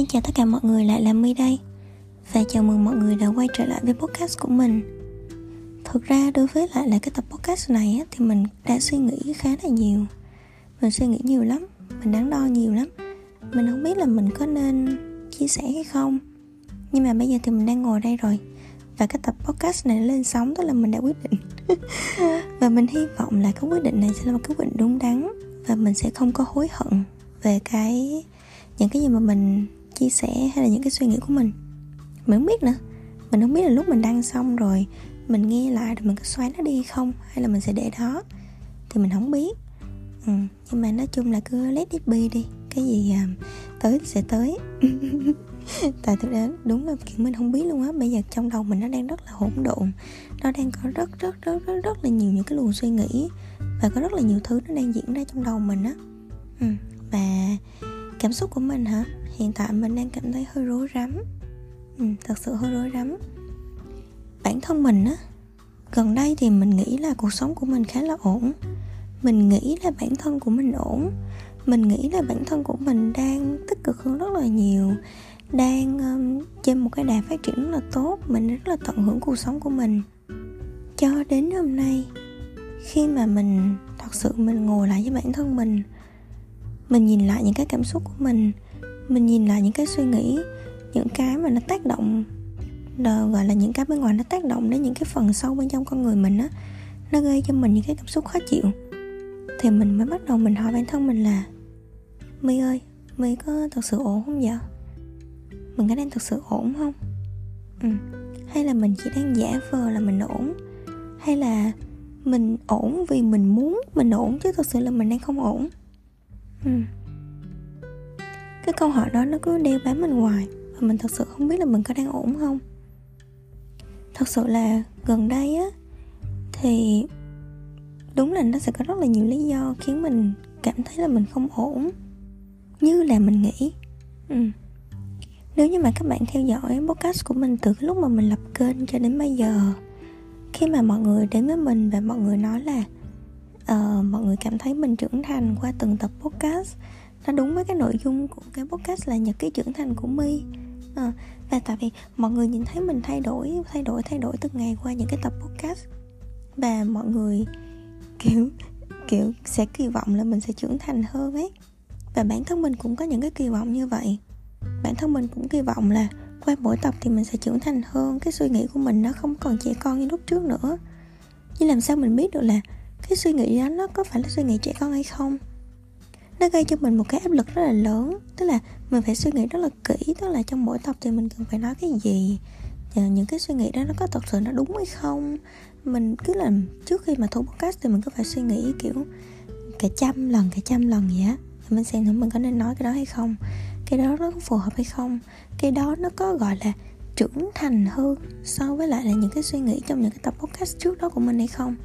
Xin chào tất cả mọi người, lại là My đây. Và chào mừng mọi người đã quay trở lại với podcast của mình. Thực ra đối với lại là cái tập podcast này á, thì mình đã suy nghĩ khá là nhiều. Mình suy nghĩ nhiều lắm, mình đắn đo nhiều lắm. Mình không biết là mình có nên chia sẻ hay không. Nhưng mà bây giờ thì mình đang ngồi đây rồi. Và cái tập podcast này lên sóng tức là mình đã quyết định. Và mình hy vọng là cái quyết định này sẽ là một cái quyết định đúng đắn. Và mình sẽ không có hối hận về cái những cái gì mà mình chia sẻ hay là những cái suy nghĩ của mình? Mình không biết nữa. Mình không biết là lúc mình đăng xong rồi mình nghe lại rồi mình có xóa nó đi không hay là mình sẽ để đó. Thì mình không biết. Ừ, nhưng mà nói chung là cứ let it be đi. Cái gì à, tới thì sẽ tới. Tại thực ra đúng là kiểu mình không biết luôn á. Bây giờ trong đầu mình nó đang rất là hỗn độn. Nó đang có rất rất rất rất rất là nhiều những cái luồng suy nghĩ và có rất là nhiều thứ nó đang diễn ra trong đầu mình á. Ừ, và cảm xúc của mình hả? Hiện tại mình đang cảm thấy hơi rối rắm. Ừ, thật sự hơi rối rắm. Bản thân mình á gần đây thì mình nghĩ là cuộc sống của mình khá là ổn. Mình nghĩ là bản thân của mình ổn. Mình nghĩ là bản thân của mình đang tích cực hơn rất là nhiều. Đang um, trên một cái đà phát triển rất là tốt. Mình rất là tận hưởng cuộc sống của mình. Cho đến hôm nay khi mà mình thật sự mình ngồi lại với bản thân mình mình nhìn lại những cái cảm xúc của mình. Mình nhìn lại những cái suy nghĩ những cái mà nó tác động đó, gọi là những cái bên ngoài nó tác động đến những cái phần sâu bên trong con người mình á nó gây cho mình những cái cảm xúc khó chịu. Thì mình mới bắt đầu mình hỏi bản thân mình là my ơi my có thật sự ổn không vậy? Mình có đang thật sự ổn không? Ừ. hay là mình chỉ đang giả vờ là mình ổn? Hay là mình ổn vì mình muốn mình ổn chứ thật sự là mình đang không ổn? Ừ. cái câu hỏi đó nó cứ đeo bám mình hoài và mình thật sự không biết là mình có đang ổn không thật sự là gần đây á, thì đúng là nó sẽ có rất là nhiều lý do khiến mình cảm thấy là mình không ổn, như là mình nghĩ ừ. nếu như mà các bạn theo dõi podcast của mình từ cái lúc mà mình lập kênh cho đến bây giờ, khi mà mọi người đến với mình và mọi người nói là uh, mọi người cảm thấy mình trưởng thành qua từng tập podcast. Nó đúng với cái nội dung của cái podcast là nhật ký trưởng thành của my. Uh, và tại vì mọi người nhìn thấy mình thay đổi thay đổi thay đổi từng ngày qua những cái tập podcast. Và mọi người kiểu kiểu sẽ kỳ vọng là mình sẽ trưởng thành hơn ấy. Và bản thân mình cũng có những cái kỳ vọng như vậy. Bản thân mình cũng kỳ vọng là qua mỗi tập thì mình sẽ trưởng thành hơn. Cái suy nghĩ của mình nó không còn trẻ con như lúc trước nữa. Nhưng làm sao mình biết được là cái suy nghĩ đó nó có phải là suy nghĩ trẻ con hay không? Nó gây cho mình một cái áp lực rất là lớn, tức là mình phải suy nghĩ rất là kỹ, tức là trong mỗi tập thì mình cần phải nói cái gì? Và những cái suy nghĩ đó nó có thật sự nó đúng hay không? Mình cứ làm, trước khi mà thu podcast thì mình cứ phải suy nghĩ kiểu cả trăm lần, cả trăm lần vậy á. Mình xem thử mình có nên nói cái đó hay không? Cái đó nó có phù hợp hay không? Cái đó nó có gọi là trưởng thành hơn so với lại là những cái suy nghĩ trong những cái tập podcast trước đó của mình hay không?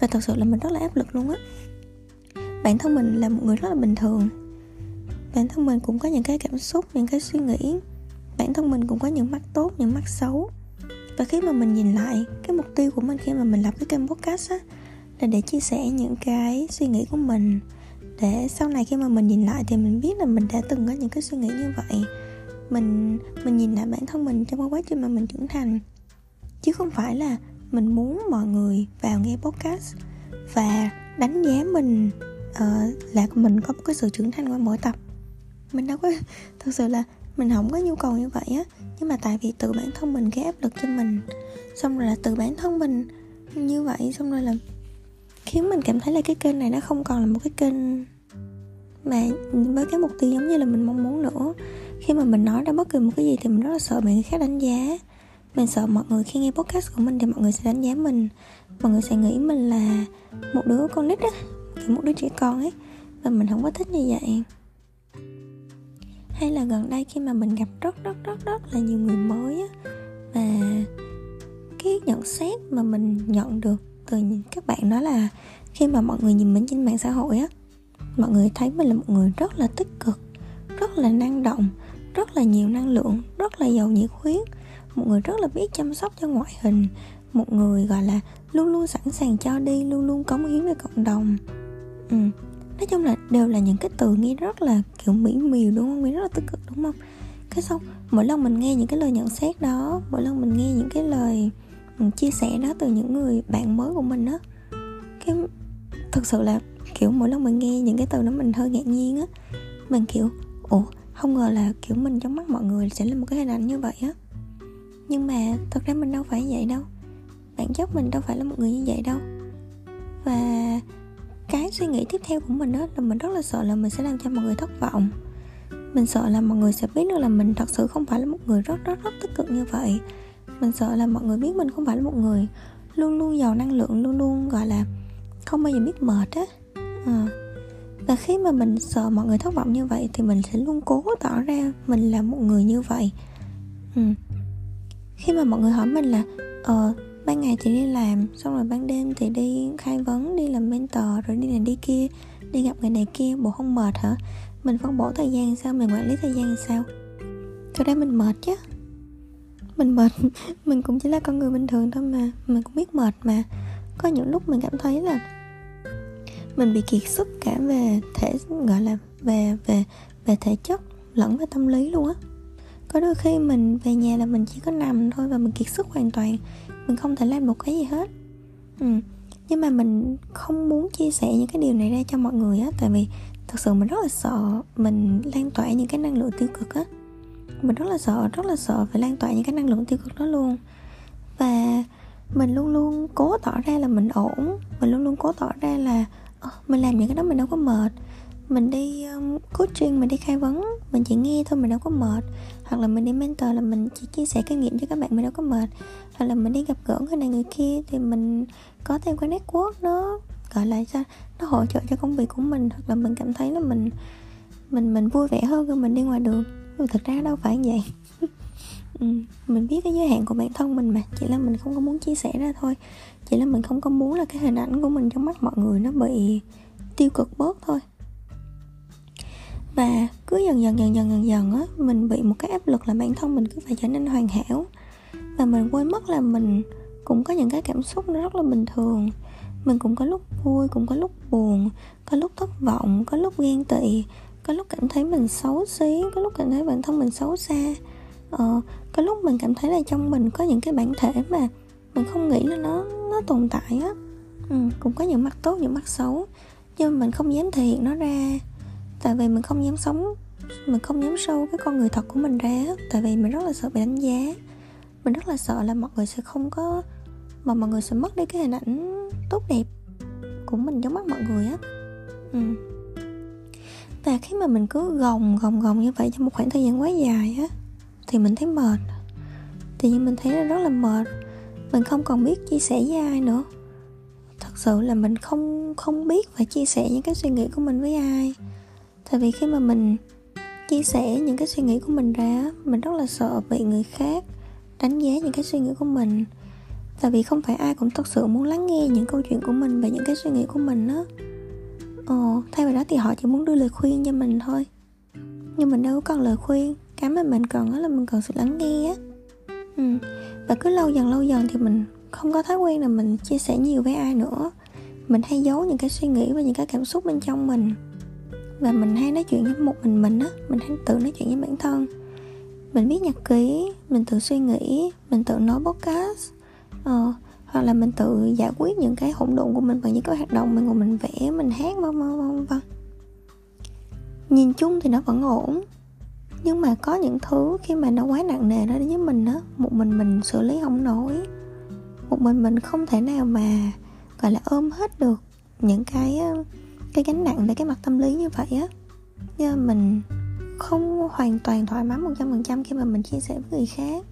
Và thật sự là mình rất là áp lực luôn á. Bản thân mình là một người rất là bình thường. Bản thân mình cũng có những cái cảm xúc, những cái suy nghĩ. Bản thân mình cũng có những mắt tốt, những mắt xấu. Và khi mà mình nhìn lại, cái mục tiêu của mình khi mà mình lập cái kênh podcast á, là để chia sẻ những cái suy nghĩ của mình. Để sau này khi mà mình nhìn lại thì mình biết là mình đã từng có những cái suy nghĩ như vậy. Mình mình nhìn lại bản thân mình trong cái quá trình mà mình trưởng thành. Chứ không phải là mình muốn mọi người vào nghe podcast và đánh giá mình uh, là mình có một cái sự trưởng thành qua mỗi tập. Mình đâu có thực sự là mình không có nhu cầu như vậy á nhưng mà tại vì từ bản thân mình gây áp lực cho mình. Xong rồi là từ bản thân mình như vậy xong rồi là khiến mình cảm thấy là cái kênh này nó không còn là một cái kênh mà với cái mục tiêu giống như là mình mong muốn nữa. Khi mà mình nói ra bất kỳ một cái gì thì mình rất là sợ bị người khác đánh giá mình sợ mọi người khi nghe podcast của mình thì mọi người sẽ đánh giá mình. Mọi người sẽ nghĩ mình là một đứa con nít á, kiểu một đứa trẻ con ấy. Và mình không có thích như vậy. Hay là gần đây khi mà mình gặp rất rất rất rất là nhiều người mới á, và cái nhận xét mà mình nhận được từ các bạn đó là khi mà mọi người nhìn mình trên mạng xã hội á, mọi người thấy mình là một người rất là tích cực, rất là năng động, rất là nhiều năng lượng, rất là giàu nhiệt huyết một người rất là biết chăm sóc cho ngoại hình. Một người, gọi là, luôn luôn sẵn sàng cho đi, luôn luôn cống hiến với cộng đồng. Ừ nói chung là đều là những cái từ nghe rất là, kiểu, mỹ miều, đúng không? Nghe rất là tích cực, đúng không? Cái xong, mỗi lần mình nghe những cái lời nhận xét đó, mỗi lần mình nghe những cái lời ừ, chia sẻ đó từ những người bạn mới của mình á, cái thực sự là, kiểu, mỗi lần mình nghe những cái từ đó mình hơi ngạc nhiên á. Mình, kiểu, ủa, không ngờ là, kiểu, mình trong mắt mọi người sẽ là một cái hình ảnh như vậy á nhưng mà thật ra mình đâu phải vậy đâu. Bản chất mình đâu phải là một người như vậy đâu. Và cái suy nghĩ tiếp theo của mình đó là mình rất là sợ là mình sẽ làm cho mọi người thất vọng. Mình sợ là mọi người sẽ biết được là mình thật sự không phải là một người rất rất rất tích cực như vậy. Mình sợ là mọi người biết mình không phải là một người luôn luôn giàu năng lượng, luôn luôn, gọi là, không bao giờ biết mệt á. À. và khi mà mình sợ mọi người thất vọng như vậy thì mình sẽ luôn cố tỏ ra mình là một người như vậy. Ừ khi mà mọi người hỏi mình là ờ ban ngày thì đi làm, xong rồi ban đêm thì đi khai vấn, đi làm mentor, rồi đi này đi kia, đi gặp người này kia, bộ không mệt hả? Mình phân bổ thời gian sao, mình quản lý thời gian sao? Thực ra mình mệt chứ. Mình mệt, mình cũng chỉ là con người bình thường thôi mà, mình cũng biết mệt mà. Có những lúc mình cảm thấy là mình bị kiệt sức cả về thể, gọi là, về về về thể chất lẫn về tâm lý luôn á có đôi khi mình về nhà là mình chỉ có nằm thôi và mình kiệt sức hoàn toàn. Mình không thể làm một cái gì hết. Ừ. nhưng mà mình không muốn chia sẻ những cái điều này ra cho mọi người á, tại vì thật sự mình rất là sợ mình lan tỏa những cái năng lượng tiêu cực á. Mình rất là sợ, rất là sợ phải lan tỏa những cái năng lượng tiêu cực đó luôn. Và mình luôn luôn cố tỏ ra là mình ổn. Mình luôn luôn cố tỏ ra là ờ, mình làm những cái đó mình đâu có mệt mình đi um, coaching mình đi khai vấn mình chỉ nghe thôi mình đâu có mệt. Hoặc là mình đi mentor là mình chỉ chia sẻ kinh nghiệm cho các bạn mình đâu có mệt. Hoặc là mình đi gặp gỡ người này người kia thì mình có thêm cái network nó gọi là sao nó hỗ trợ cho công việc của mình. Hoặc là mình cảm thấy là mình mình mình vui vẻ hơn khi mình đi ngoài đường. Nhưng thực ra đâu phải vậy. Ừ, mình biết cái giới hạn của bản thân mình mà. Chỉ là mình không có muốn chia sẻ ra thôi. Chỉ là mình không có muốn là cái hình ảnh của mình trong mắt mọi người nó bị tiêu cực bớt thôi và cứ dần dần dần dần dần dần á mình bị một cái áp lực là bản thân mình cứ phải trở nên hoàn hảo. Và mình quên mất là mình cũng có những cái cảm xúc nó rất là bình thường. Mình cũng có lúc vui cũng có lúc buồn có lúc thất vọng có lúc ghen tị có lúc cảm thấy mình xấu xí có lúc cảm thấy bản thân mình xấu xa. Ờ, có lúc mình cảm thấy là trong mình có những cái bản thể mà mình không nghĩ là nó nó tồn tại á. Ừ, cũng có những mặt tốt những mặt xấu nhưng mà mình không dám thể hiện nó ra tại vì mình không dám sống, mình không dám sâu cái con người thật của mình ra. Tại vì mình rất là sợ bị đánh giá. Mình rất là sợ là mọi người sẽ không có, mà mọi người sẽ mất đi cái hình ảnh tốt đẹp của mình trong mắt mọi người á. Ừ. và khi mà mình cứ gồng gồng gồng như vậy trong một khoảng thời gian quá dài á, thì mình thấy mệt. Thì nhưng mình thấy là rất là mệt. Mình không còn biết chia sẻ với ai nữa. Thật sự là mình không không biết phải chia sẻ những cái suy nghĩ của mình với ai tại vì khi mà mình chia sẻ những cái suy nghĩ của mình ra, mình rất là sợ bị người khác đánh giá những cái suy nghĩ của mình. Tại vì không phải ai cũng thật sự muốn lắng nghe những câu chuyện của mình và những cái suy nghĩ của mình á. Ồ thay vào đó thì họ chỉ muốn đưa lời khuyên cho mình thôi. Nhưng mình đâu có cần lời khuyên, cái mà mình cần đó là mình cần sự lắng nghe á. Ừ. và cứ lâu dần lâu dần thì mình không có thói quen là mình chia sẻ nhiều với ai nữa. Mình hay giấu những cái suy nghĩ và những cái cảm xúc bên trong mình và mình hay nói chuyện với một mình mình á mình hay tự nói chuyện với bản thân. Mình viết nhật ký mình tự suy nghĩ mình tự nói podcast ờ, hoặc là mình tự giải quyết những cái hỗn độn của mình bằng những cái hoạt động mình ngồi mình vẽ mình hát vân vân vân vân. Nhìn chung thì nó vẫn ổn nhưng mà có những thứ khi mà nó quá nặng nề đó với mình á một mình mình xử lý không nổi. Một mình mình không thể nào mà gọi là ôm hết được những cái cái gánh nặng về cái mặt tâm lý như vậy á. Nhưng mà mình không hoàn toàn thoải mái một trăm phần trăm khi mà mình chia sẻ với người khác.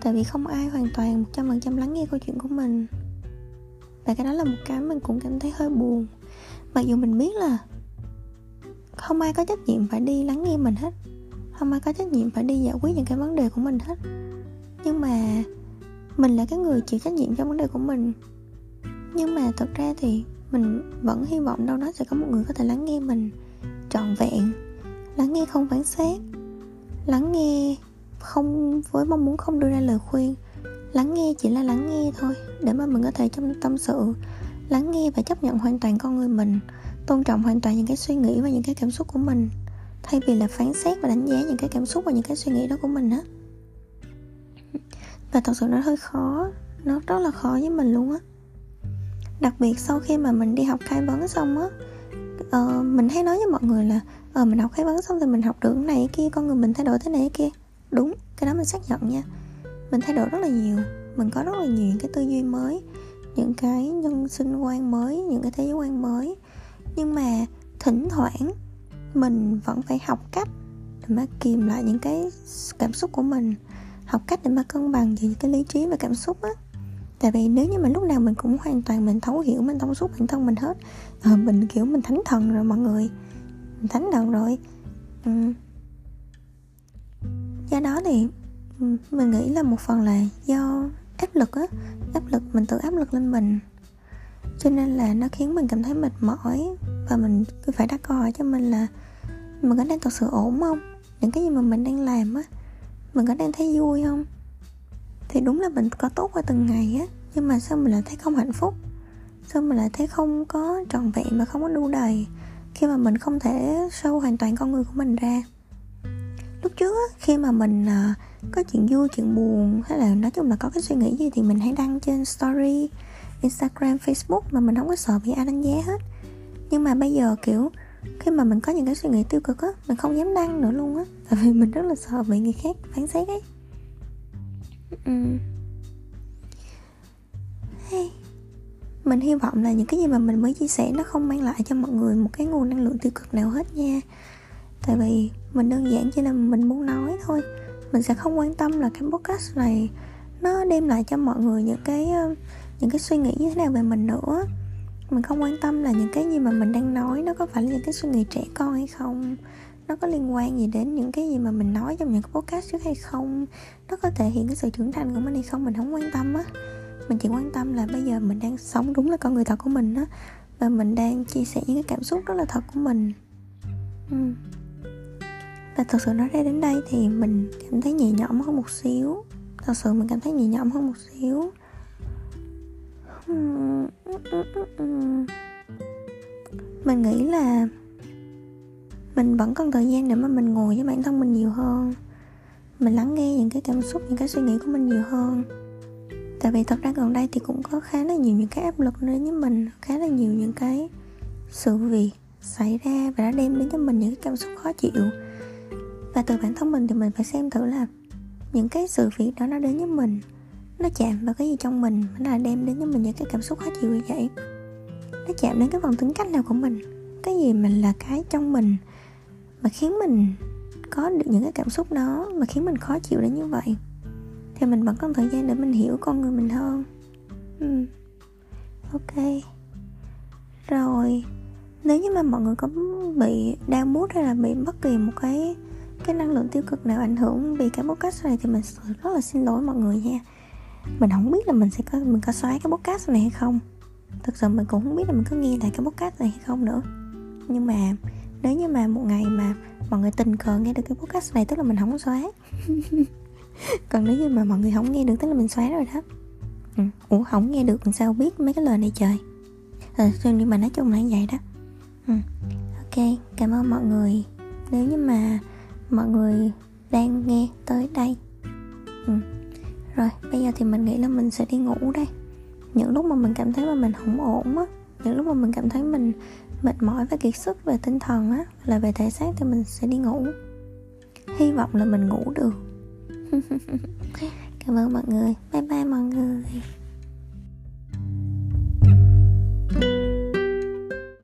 Tại vì không ai hoàn toàn một trăm phần trăm lắng nghe câu chuyện của mình. Và cái đó là một cái mình cũng cảm thấy hơi buồn. Mặc dù mình biết là không ai có trách nhiệm phải đi lắng nghe mình hết. Không ai có trách nhiệm phải đi giải quyết những cái vấn đề của mình hết. Nhưng mà mình là cái người chịu trách nhiệm cho vấn đề của mình. Nhưng mà thật ra thì mình vẫn hy vọng đâu đó sẽ có một người có thể lắng nghe mình trọn vẹn. Lắng nghe không phán xét. Lắng nghe không, với mong muốn không đưa ra lời khuyên. Lắng nghe chỉ là lắng nghe thôi, để mà mình có thể trong tâm sự. Lắng nghe và chấp nhận hoàn toàn con người mình, tôn trọng hoàn toàn những cái suy nghĩ và những cái cảm xúc của mình, thay vì là phán xét và đánh giá những cái cảm xúc và những cái suy nghĩ đó của mình á. Và thật sự nó hơi khó, nó rất là khó với mình luôn á đặc biệt sau khi mà mình đi học khai vấn xong á uh, mình hay nói với mọi người là ờ uh, mình học khai vấn xong thì mình học được cái này cái kia con người mình thay đổi thế này cái kia. Đúng cái đó mình xác nhận nha. Mình thay đổi rất là nhiều mình có rất là nhiều những cái tư duy mới những cái nhân sinh quan mới những cái thế giới quan mới. Nhưng mà thỉnh thoảng mình vẫn phải học cách để mà kìm lại những cái cảm xúc của mình học cách để mà cân bằng giữa những cái lý trí và cảm xúc á tại vì nếu như mà lúc nào mình cũng hoàn toàn mình thấu hiểu mình thông suốt bản thân mình hết à, mình kiểu mình thánh thần rồi mọi người. Mình thánh thần rồi. Ừ. do đó thì ừ, mình nghĩ là một phần là do áp lực á áp lực mình tự áp lực lên mình. Cho nên là nó khiến mình cảm thấy mệt mỏi và mình cứ phải đặt câu hỏi cho mình là mình có đang thật sự ổn không? Những cái gì mà mình đang làm á mình có đang thấy vui không? Thì đúng là mình có tốt qua từng ngày á. Nhưng mà sao mình lại thấy không hạnh phúc? Sao mình lại thấy không có trọn vẹn và không có đu đầy khi mà mình không thể show hoàn toàn con người của mình ra? Lúc trước á, khi mà mình à, có chuyện vui chuyện buồn hay là nói chung là có cái suy nghĩ gì thì mình hãy đăng trên story instagram facebook mà mình không có sợ bị ai đánh giá hết. Nhưng mà bây giờ kiểu khi mà mình có những cái suy nghĩ tiêu cực á mình không dám đăng nữa luôn á. Tại vì mình rất là sợ bị người khác phán xét ấy ừ. hey. mình hy vọng là những cái gì mà mình mới chia sẻ nó không mang lại cho mọi người một cái nguồn năng lượng tiêu cực nào hết nha tại vì mình đơn giản chỉ là mình muốn nói thôi mình sẽ không quan tâm là cái podcast này nó đem lại cho mọi người những cái những cái suy nghĩ như thế nào về mình nữa mình không quan tâm là những cái gì mà mình đang nói nó có phải là những cái suy nghĩ trẻ con hay không nó có liên quan gì đến những cái gì mà mình nói trong những cái podcast trước hay không? Nó có thể hiện cái sự trưởng thành của mình hay không? Mình không quan tâm á. Mình chỉ quan tâm là bây giờ mình đang sống đúng là con người thật của mình á. Và mình đang chia sẻ những cái cảm xúc rất là thật của mình. Ừ. và thật sự nói ra đến đây thì mình cảm thấy nhẹ nhõm hơn một xíu. Thật sự mình cảm thấy nhẹ nhõm hơn một xíu. Mình nghĩ là mình vẫn còn thời gian để mà mình ngồi với bản thân mình nhiều hơn. Mình lắng nghe những cái cảm xúc, những cái suy nghĩ của mình nhiều hơn. Tại vì thật ra gần đây thì cũng có khá là nhiều những cái áp lực đến với mình, khá là nhiều những cái sự việc xảy ra và đã đem đến cho mình những cái cảm xúc khó chịu. Và từ bản thân mình thì mình phải xem thử là những cái sự việc đó nó đến với mình, nó chạm vào cái gì trong mình, nó là đem đến cho mình những cái cảm xúc khó chịu như vậy. Nó chạm đến cái phần tính cách nào của mình, cái gì mình là cái trong mình mà khiến mình có được những cái cảm xúc đó, mà khiến mình khó chịu đến như vậy. Thì mình vẫn còn thời gian để mình hiểu con người mình hơn. Ừ. ok. Rồi, nếu như mà mọi người có bị đau mút hay là bị bất kỳ một cái cái năng lượng tiêu cực nào ảnh hưởng vì cái podcast này thì mình rất là xin lỗi mọi người nha. Mình không biết là mình sẽ có, mình có xóa cái podcast này hay không. Thực sự mình cũng không biết là mình có nghe lại cái podcast này hay không nữa. Nhưng mà nếu như mà một ngày mà mọi người tình cờ nghe được cái podcast này tức là mình không xóa. Còn nếu như mà mọi người không nghe được tức là mình xóa rồi đó. Ừ. ủa không nghe được làm sao biết mấy cái lời này trời? Ừ, nhưng mà nói chung là như vậy đó. Ừ. ok cảm ơn mọi người. Nếu như mà mọi người đang nghe tới đây. Ừ. Rồi bây giờ thì mình nghĩ là mình sẽ đi ngủ đây. Những lúc mà mình cảm thấy mà mình không ổn á những lúc mà mình cảm thấy mình mệt mỏi và kiệt sức, về tinh thần á, là về thể xác thì mình sẽ đi ngủ. Hy vọng là mình ngủ được. Cảm ơn mọi người. Bye bye mọi người.